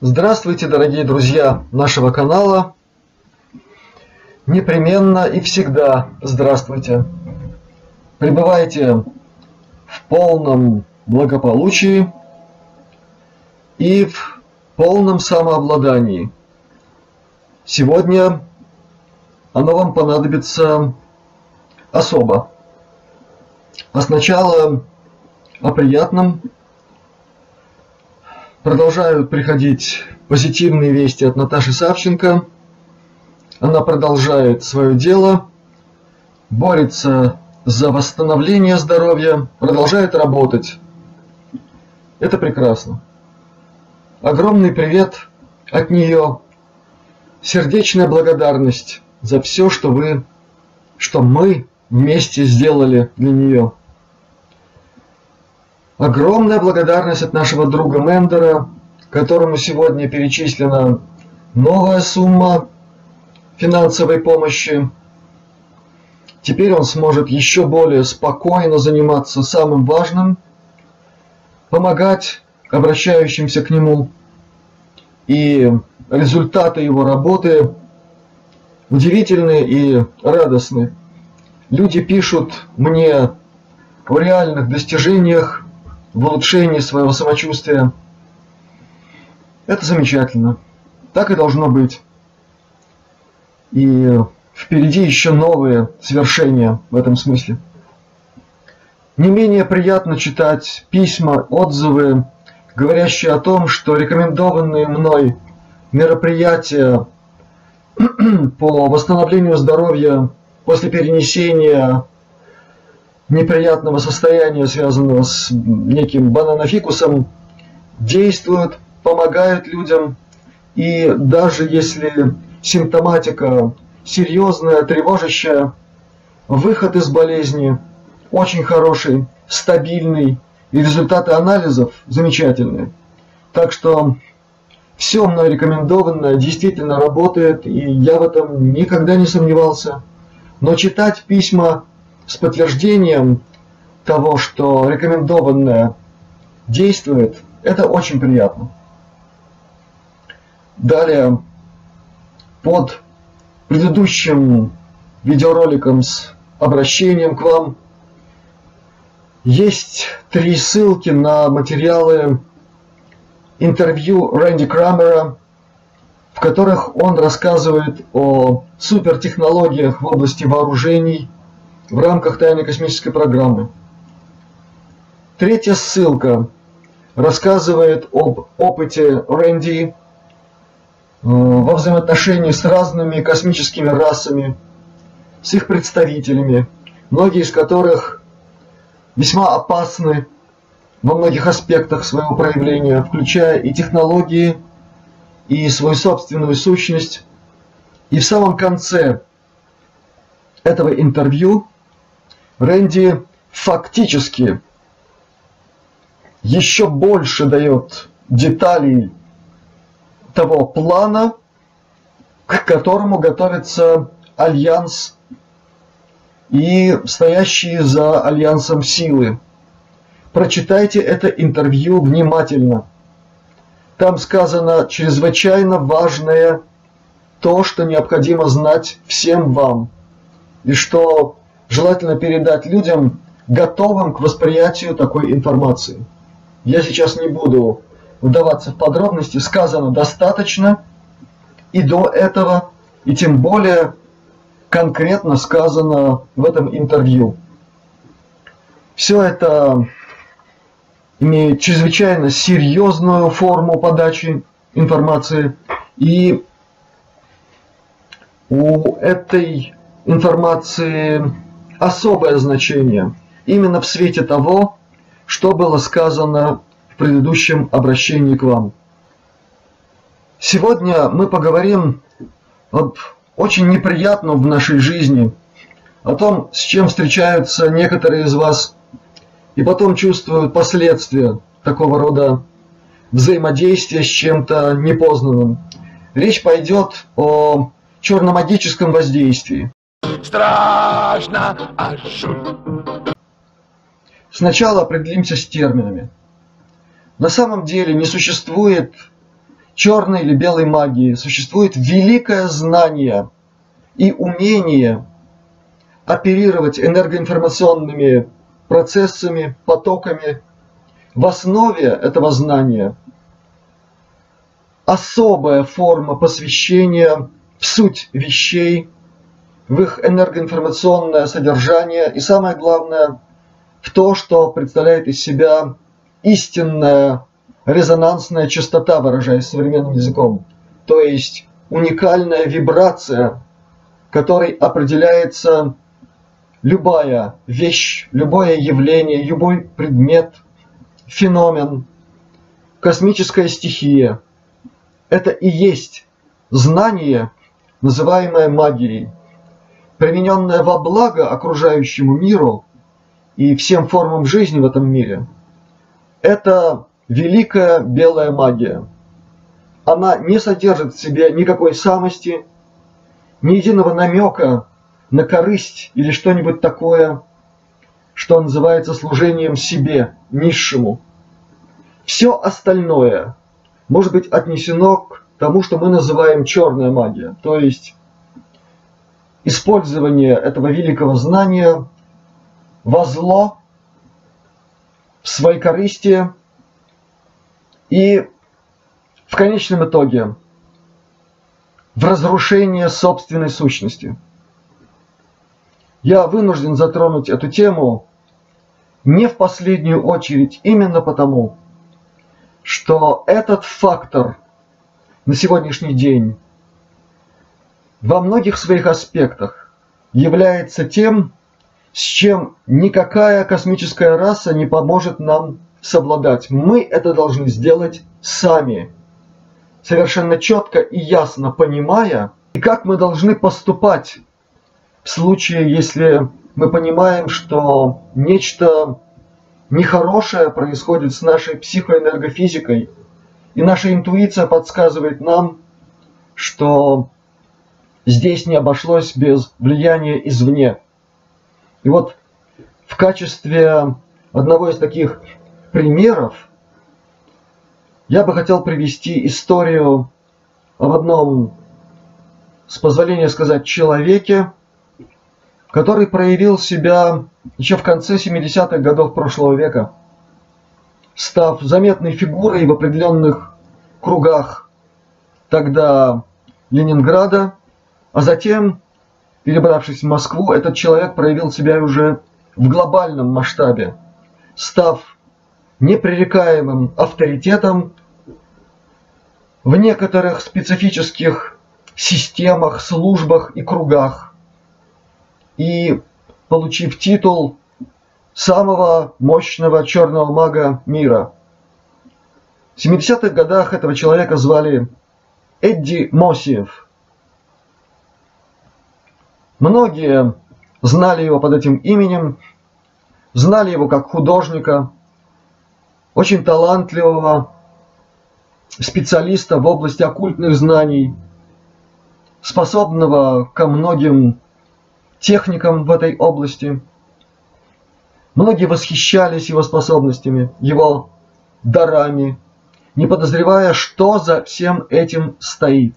Здравствуйте, дорогие друзья нашего канала. Непременно и всегда здравствуйте. Пребывайте в полном благополучии и в полном самообладании. Сегодня оно вам понадобится особо. А сначала о приятном Продолжают приходить позитивные вести от Наташи Савченко. Она продолжает свое дело, борется за восстановление здоровья, продолжает работать. Это прекрасно. Огромный привет от нее. Сердечная благодарность за все, что вы, что мы вместе сделали для нее. Огромная благодарность от нашего друга Мендера, которому сегодня перечислена новая сумма финансовой помощи. Теперь он сможет еще более спокойно заниматься самым важным, помогать обращающимся к нему. И результаты его работы удивительные и радостные. Люди пишут мне о реальных достижениях в улучшении своего самочувствия. Это замечательно. Так и должно быть. И впереди еще новые свершения в этом смысле. Не менее приятно читать письма, отзывы, говорящие о том, что рекомендованные мной мероприятия по восстановлению здоровья после перенесения неприятного состояния, связанного с неким бананофикусом, действуют, помогают людям. И даже если симптоматика серьезная, тревожащая, выход из болезни очень хороший, стабильный, и результаты анализов замечательные. Так что все мной рекомендованное действительно работает, и я в этом никогда не сомневался. Но читать письма с подтверждением того, что рекомендованное действует, это очень приятно. Далее, под предыдущим видеороликом с обращением к вам есть три ссылки на материалы интервью Рэнди Крамера, в которых он рассказывает о супертехнологиях в области вооружений – в рамках тайной космической программы. Третья ссылка рассказывает об опыте Рэнди э, во взаимоотношении с разными космическими расами, с их представителями, многие из которых весьма опасны во многих аспектах своего проявления, включая и технологии, и свою собственную сущность. И в самом конце этого интервью Рэнди фактически еще больше дает деталей того плана, к которому готовится альянс и стоящие за альянсом силы. Прочитайте это интервью внимательно. Там сказано чрезвычайно важное то, что необходимо знать всем вам, и что желательно передать людям, готовым к восприятию такой информации. Я сейчас не буду вдаваться в подробности, сказано достаточно и до этого, и тем более конкретно сказано в этом интервью. Все это имеет чрезвычайно серьезную форму подачи информации, и у этой информации особое значение именно в свете того, что было сказано в предыдущем обращении к вам. Сегодня мы поговорим об очень неприятном в нашей жизни, о том, с чем встречаются некоторые из вас, и потом чувствуют последствия такого рода взаимодействия с чем-то непознанным. Речь пойдет о черномагическом воздействии. Страшно, аж Сначала определимся с терминами. На самом деле не существует черной или белой магии существует великое знание и умение оперировать энергоинформационными процессами, потоками. В основе этого знания особая форма посвящения в суть вещей, в их энергоинформационное содержание и самое главное в то, что представляет из себя истинная резонансная частота, выражаясь современным языком, то есть уникальная вибрация, которой определяется любая вещь, любое явление, любой предмет, феномен, космическая стихия. Это и есть знание, называемое магией, примененное во благо окружающему миру и всем формам жизни в этом мире. Это великая белая магия. Она не содержит в себе никакой самости, ни единого намека на корысть или что-нибудь такое, что называется служением себе, низшему. Все остальное может быть отнесено к тому, что мы называем черная магия, то есть использование этого великого знания во зло, в своей корысти и в конечном итоге в разрушение собственной сущности. Я вынужден затронуть эту тему не в последнюю очередь именно потому, что этот фактор на сегодняшний день во многих своих аспектах является тем, с чем никакая космическая раса не поможет нам совладать. Мы это должны сделать сами, совершенно четко и ясно понимая, и как мы должны поступать в случае, если мы понимаем, что нечто нехорошее происходит с нашей психоэнергофизикой, и наша интуиция подсказывает нам, что здесь не обошлось без влияния извне. И вот в качестве одного из таких примеров я бы хотел привести историю об одном, с позволения сказать, человеке, который проявил себя еще в конце 70-х годов прошлого века, став заметной фигурой в определенных кругах тогда Ленинграда, а затем, перебравшись в Москву, этот человек проявил себя уже в глобальном масштабе, став непререкаемым авторитетом в некоторых специфических системах, службах и кругах. И получив титул самого мощного черного мага мира. В 70-х годах этого человека звали Эдди Мосиев. Многие знали его под этим именем, знали его как художника, очень талантливого специалиста в области оккультных знаний, способного ко многим техникам в этой области. Многие восхищались его способностями, его дарами, не подозревая, что за всем этим стоит.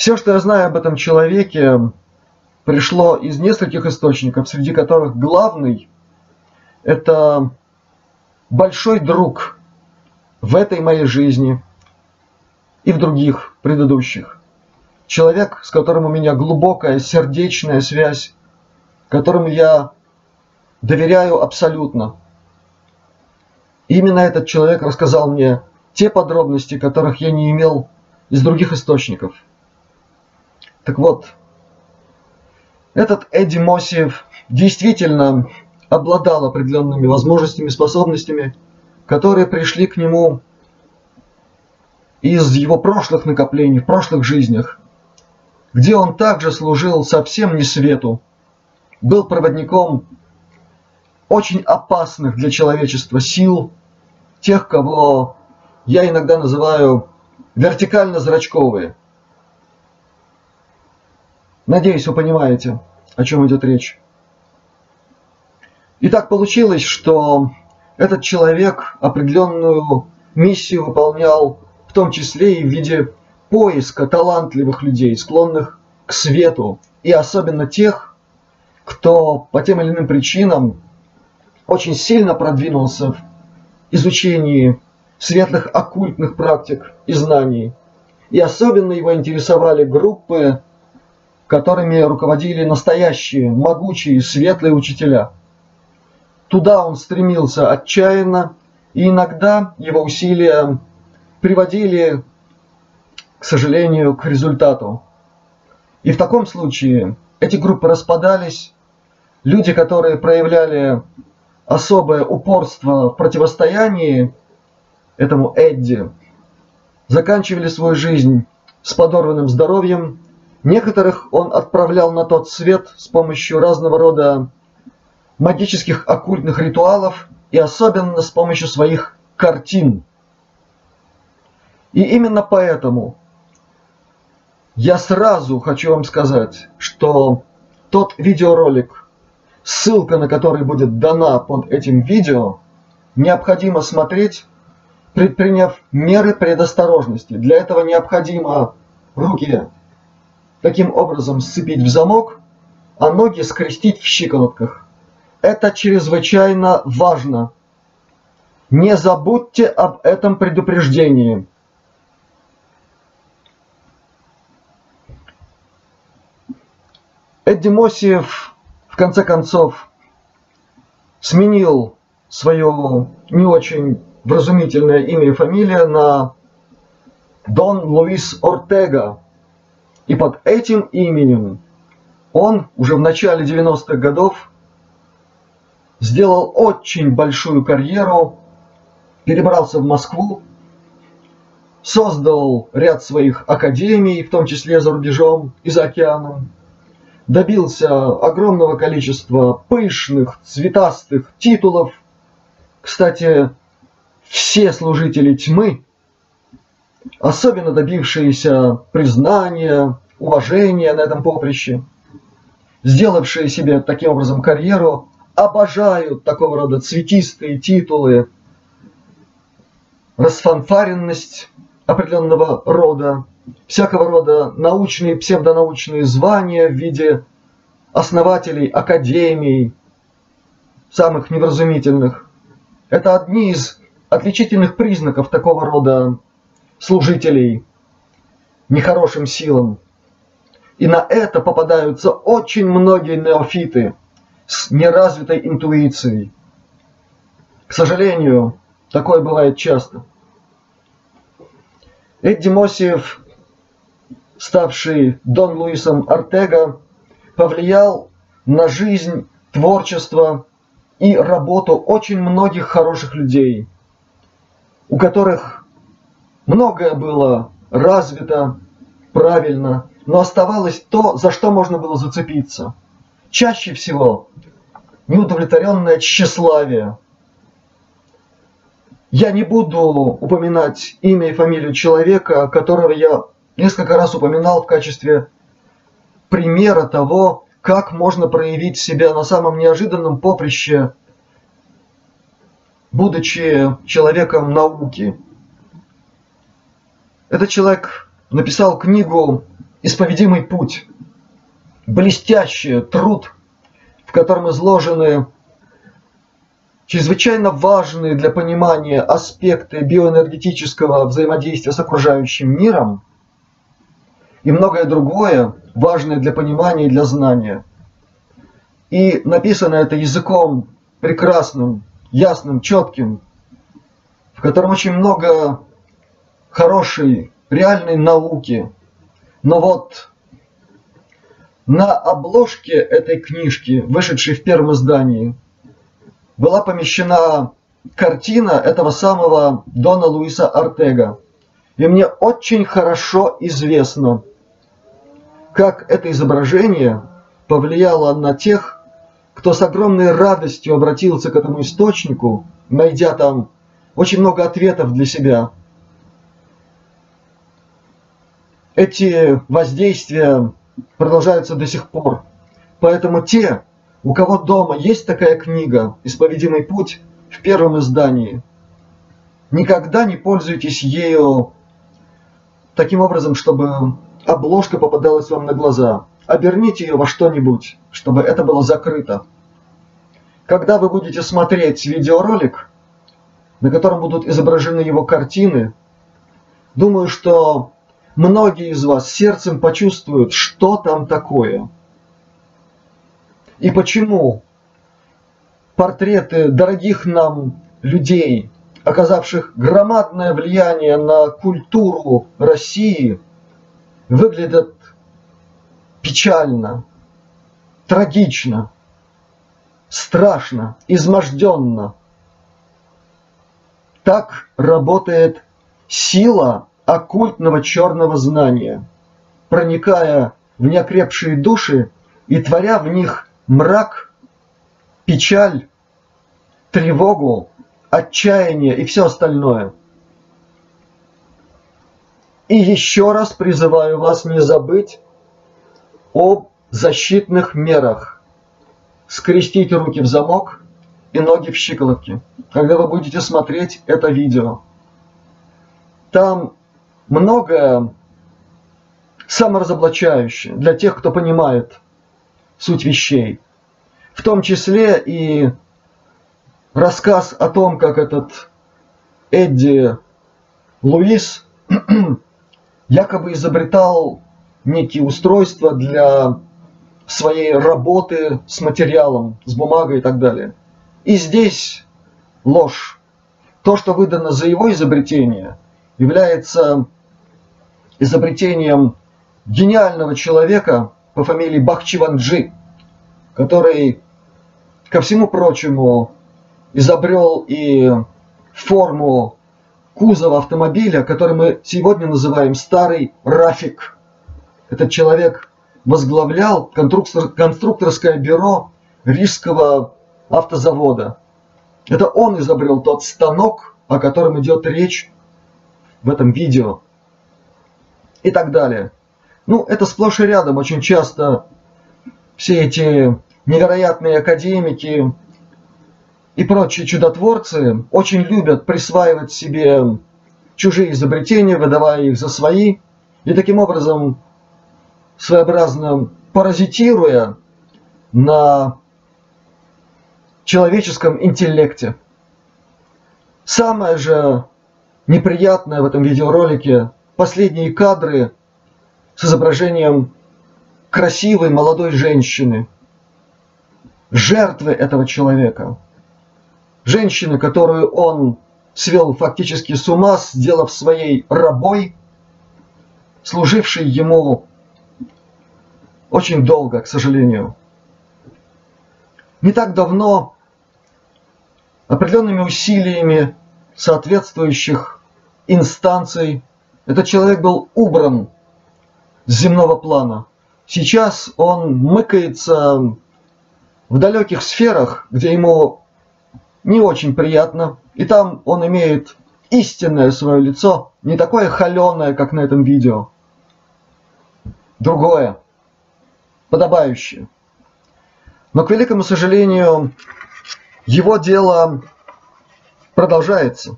Все, что я знаю об этом человеке, пришло из нескольких источников, среди которых главный это большой друг в этой моей жизни и в других предыдущих. Человек, с которым у меня глубокая сердечная связь, которому я доверяю абсолютно. Именно этот человек рассказал мне те подробности, которых я не имел из других источников. Так вот, этот Эдди Мосиев действительно обладал определенными возможностями, способностями, которые пришли к нему из его прошлых накоплений, в прошлых жизнях, где он также служил совсем не свету, был проводником очень опасных для человечества сил, тех, кого я иногда называю вертикально-зрачковые. Надеюсь, вы понимаете, о чем идет речь. И так получилось, что этот человек определенную миссию выполнял в том числе и в виде поиска талантливых людей, склонных к свету, и особенно тех, кто по тем или иным причинам очень сильно продвинулся в изучении светлых оккультных практик и знаний. И особенно его интересовали группы, которыми руководили настоящие, могучие, светлые учителя. Туда он стремился отчаянно, и иногда его усилия приводили, к сожалению, к результату. И в таком случае эти группы распадались, люди, которые проявляли особое упорство в противостоянии этому Эдди, заканчивали свою жизнь с подорванным здоровьем. Некоторых он отправлял на тот свет с помощью разного рода магических оккультных ритуалов и особенно с помощью своих картин. И именно поэтому я сразу хочу вам сказать, что тот видеоролик, ссылка на который будет дана под этим видео, необходимо смотреть, предприняв меры предосторожности. Для этого необходимо руки таким образом сцепить в замок, а ноги скрестить в щиколотках. Это чрезвычайно важно. Не забудьте об этом предупреждении. Эдди Мосиев в конце концов сменил свое не очень вразумительное имя и фамилия на Дон Луис Ортега. И под этим именем он уже в начале 90-х годов сделал очень большую карьеру, перебрался в Москву, создал ряд своих академий, в том числе за рубежом и за океаном, добился огромного количества пышных, цветастых титулов. Кстати, все служители тьмы, особенно добившиеся признания, уважения на этом поприще, сделавшие себе таким образом карьеру, обожают такого рода цветистые титулы, расфанфаренность определенного рода, всякого рода научные, псевдонаучные звания в виде основателей академий, самых невразумительных. Это одни из отличительных признаков такого рода служителей нехорошим силам. И на это попадаются очень многие неофиты с неразвитой интуицией. К сожалению, такое бывает часто. Эдди Мосиев ставший Дон Луисом Артега, повлиял на жизнь, творчество и работу очень многих хороших людей, у которых многое было развито правильно, но оставалось то, за что можно было зацепиться. Чаще всего неудовлетворенное тщеславие. Я не буду упоминать имя и фамилию человека, которого я несколько раз упоминал в качестве примера того, как можно проявить себя на самом неожиданном поприще, будучи человеком науки. Этот человек написал книгу «Исповедимый путь», блестящий труд, в котором изложены чрезвычайно важные для понимания аспекты биоэнергетического взаимодействия с окружающим миром – и многое другое, важное для понимания и для знания. И написано это языком прекрасным, ясным, четким, в котором очень много хорошей, реальной науки. Но вот на обложке этой книжки, вышедшей в первом издании, была помещена картина этого самого Дона Луиса Артега. И мне очень хорошо известно, как это изображение повлияло на тех, кто с огромной радостью обратился к этому источнику, найдя там очень много ответов для себя. Эти воздействия продолжаются до сих пор. Поэтому те, у кого дома есть такая книга «Исповедимый путь» в первом издании, никогда не пользуйтесь ею таким образом, чтобы обложка попадалась вам на глаза. Оберните ее во что-нибудь, чтобы это было закрыто. Когда вы будете смотреть видеоролик, на котором будут изображены его картины, думаю, что многие из вас сердцем почувствуют, что там такое. И почему портреты дорогих нам людей, оказавших громадное влияние на культуру России, выглядят печально, трагично, страшно, изможденно. Так работает сила оккультного черного знания, проникая в неокрепшие души и творя в них мрак, печаль, тревогу, отчаяние и все остальное. И еще раз призываю вас не забыть об защитных мерах. Скрестить руки в замок и ноги в щиколотки, когда вы будете смотреть это видео. Там многое саморазоблачающее для тех, кто понимает суть вещей. В том числе и рассказ о том, как этот Эдди Луис якобы изобретал некие устройства для своей работы с материалом, с бумагой и так далее. И здесь ложь. То, что выдано за его изобретение, является изобретением гениального человека по фамилии Бахчиванджи, который, ко всему прочему, изобрел и форму кузова автомобиля, который мы сегодня называем старый Рафик. Этот человек возглавлял конструктор, конструкторское бюро Рижского автозавода. Это он изобрел тот станок, о котором идет речь в этом видео. И так далее. Ну, это сплошь и рядом. Очень часто все эти невероятные академики и прочие чудотворцы очень любят присваивать себе чужие изобретения, выдавая их за свои, и таким образом своеобразно паразитируя на человеческом интеллекте. Самое же неприятное в этом видеоролике. Последние кадры с изображением красивой молодой женщины, жертвы этого человека, женщины, которую он свел фактически с ума, сделав своей рабой, служившей ему очень долго, к сожалению. Не так давно определенными усилиями соответствующих инстанций этот человек был убран с земного плана. Сейчас он мыкается в далеких сферах, где ему не очень приятно, и там он имеет истинное свое лицо, не такое холеное, как на этом видео. Другое подобающее. Но, к великому сожалению, его дело продолжается.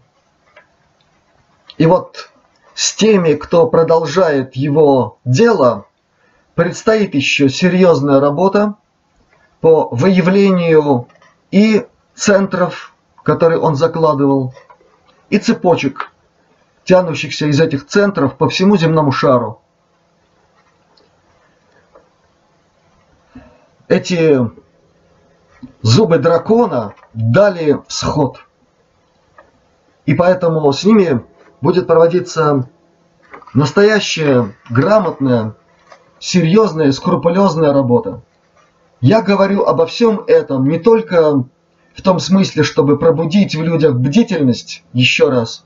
И вот с теми, кто продолжает его дело, предстоит еще серьезная работа по выявлению и центров, которые он закладывал, и цепочек, тянущихся из этих центров по всему земному шару. эти зубы дракона дали всход. И поэтому с ними будет проводиться настоящая, грамотная, серьезная, скрупулезная работа. Я говорю обо всем этом не только в том смысле, чтобы пробудить в людях бдительность еще раз,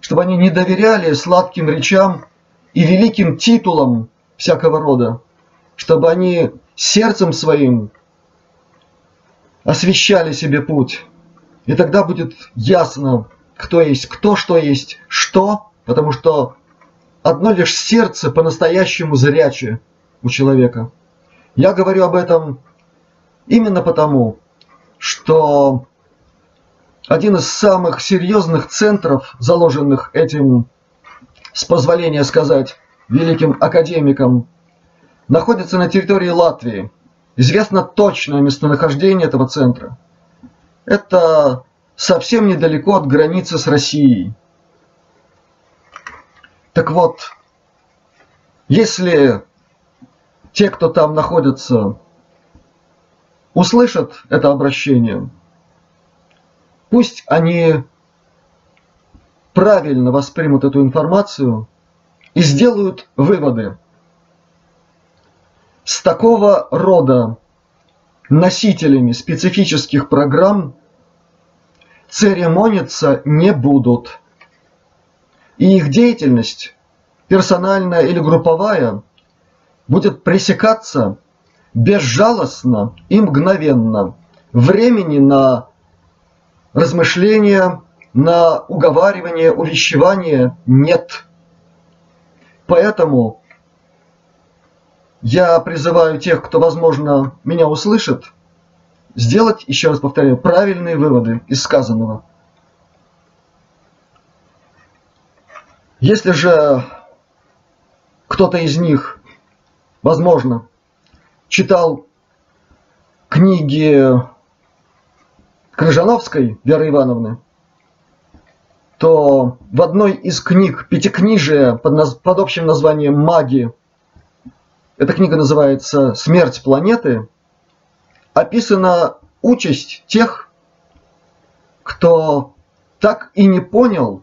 чтобы они не доверяли сладким речам и великим титулам всякого рода, чтобы они сердцем своим освещали себе путь. И тогда будет ясно, кто есть кто, что есть что, потому что одно лишь сердце по-настоящему зрячее у человека. Я говорю об этом именно потому, что один из самых серьезных центров, заложенных этим, с позволения сказать, великим академиком, находится на территории Латвии. Известно точное местонахождение этого центра. Это совсем недалеко от границы с Россией. Так вот, если те, кто там находится, услышат это обращение, пусть они правильно воспримут эту информацию и сделают выводы. С такого рода носителями специфических программ церемониться не будут. И их деятельность, персональная или групповая, будет пресекаться безжалостно и мгновенно. Времени на размышления, на уговаривание, увещевание нет. Поэтому я призываю тех, кто, возможно, меня услышит, сделать, еще раз повторяю, правильные выводы из сказанного. Если же кто-то из них, возможно, читал книги Крыжановской Веры Ивановны, то в одной из книг Пятикнижия под, наз... под общим названием «Маги» эта книга называется «Смерть планеты», описана участь тех, кто так и не понял,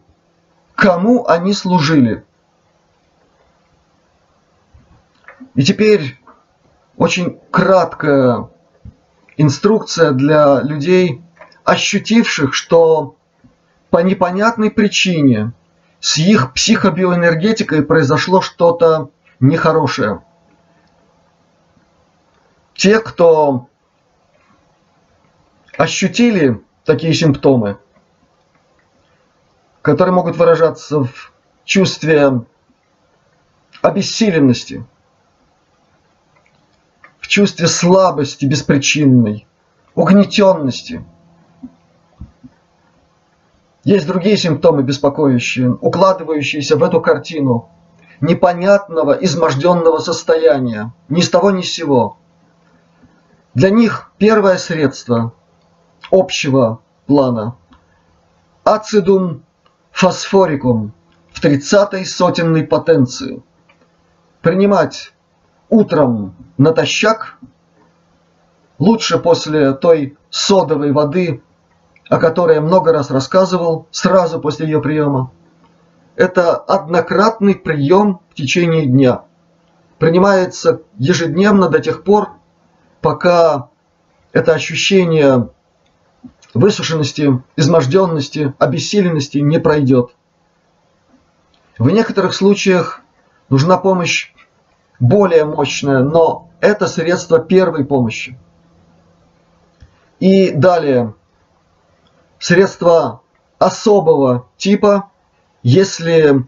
кому они служили. И теперь очень краткая инструкция для людей, ощутивших, что по непонятной причине с их психобиоэнергетикой произошло что-то нехорошее. Те, кто ощутили такие симптомы, которые могут выражаться в чувстве обессиленности, в чувстве слабости беспричинной, угнетенности. Есть другие симптомы беспокоящие, укладывающиеся в эту картину непонятного, изможденного состояния, ни с того ни с сего. Для них первое средство общего плана ацидум фосфорикум в 30-й сотенной потенции. Принимать утром натощак, лучше после той содовой воды, о которой я много раз рассказывал, сразу после ее приема. Это однократный прием в течение дня. Принимается ежедневно до тех пор, пока это ощущение высушенности, изможденности, обессиленности не пройдет. В некоторых случаях нужна помощь более мощная, но это средство первой помощи. И далее, средства особого типа, если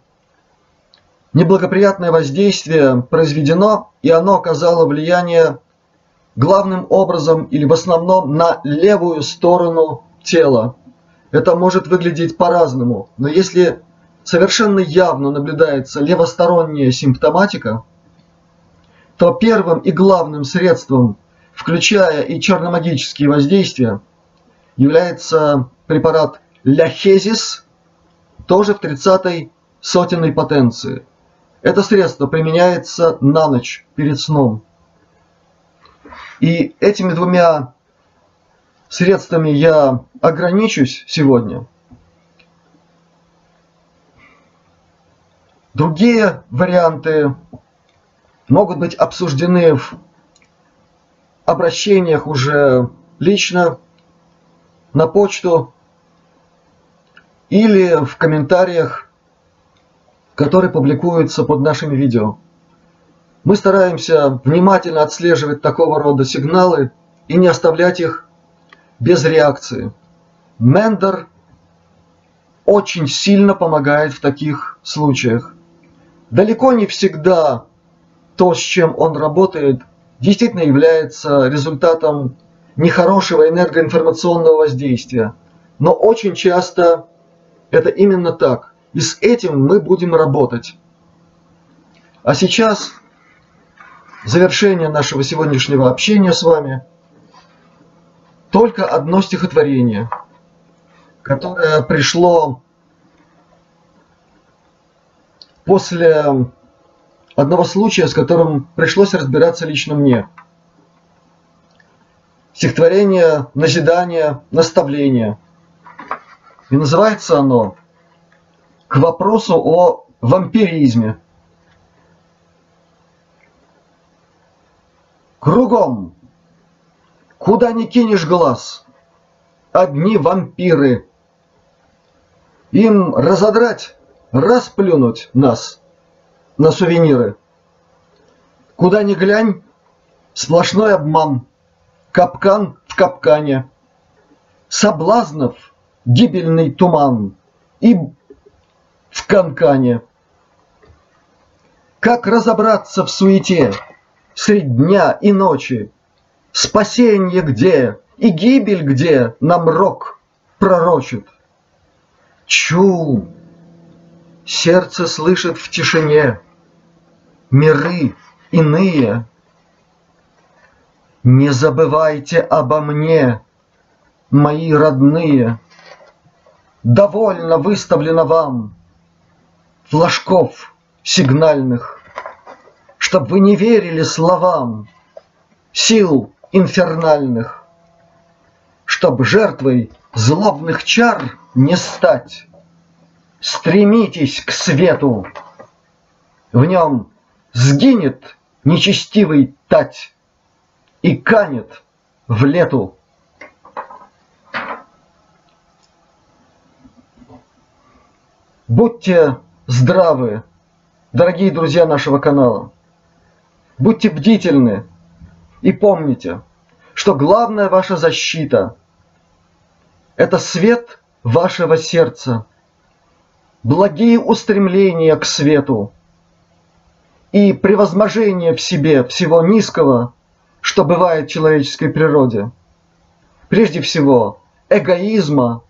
неблагоприятное воздействие произведено, и оно оказало влияние главным образом или в основном на левую сторону тела. Это может выглядеть по-разному, но если совершенно явно наблюдается левосторонняя симптоматика, то первым и главным средством, включая и черномагические воздействия, является препарат ляхезис, тоже в 30-й сотенной потенции. Это средство применяется на ночь перед сном. И этими двумя средствами я ограничусь сегодня. Другие варианты могут быть обсуждены в обращениях уже лично, на почту или в комментариях, которые публикуются под нашими видео. Мы стараемся внимательно отслеживать такого рода сигналы и не оставлять их без реакции. Мендер очень сильно помогает в таких случаях. Далеко не всегда то, с чем он работает, действительно является результатом нехорошего энергоинформационного воздействия. Но очень часто это именно так. И с этим мы будем работать. А сейчас завершение нашего сегодняшнего общения с вами. Только одно стихотворение, которое пришло после одного случая, с которым пришлось разбираться лично мне. Стихотворение, назидание, наставление. И называется оно «К вопросу о вампиризме». Кругом, куда ни кинешь глаз, одни вампиры. Им разодрать, расплюнуть нас на сувениры. Куда ни глянь, сплошной обман, капкан в капкане, соблазнов гибельный туман и в канкане. Как разобраться в суете? Средь дня и ночи. Спасенье где и гибель где нам рок пророчит. Чу! Сердце слышит в тишине миры иные. Не забывайте обо мне, мои родные. Довольно выставлено вам флажков сигнальных чтоб вы не верили словам сил инфернальных, чтоб жертвой злобных чар не стать. Стремитесь к свету, в нем сгинет нечестивый тать и канет в лету. Будьте здравы, дорогие друзья нашего канала. Будьте бдительны и помните, что главная ваша защита – это свет вашего сердца, благие устремления к свету и превозможение в себе всего низкого, что бывает в человеческой природе. Прежде всего, эгоизма,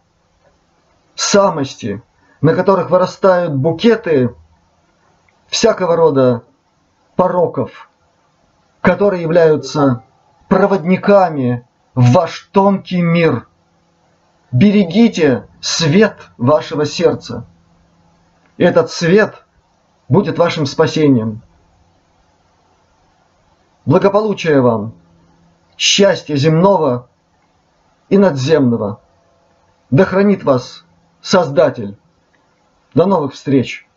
самости, на которых вырастают букеты всякого рода пороков – которые являются проводниками в ваш тонкий мир. Берегите свет вашего сердца. Этот свет будет вашим спасением. Благополучия вам, счастья земного и надземного. Да хранит вас Создатель. До новых встреч!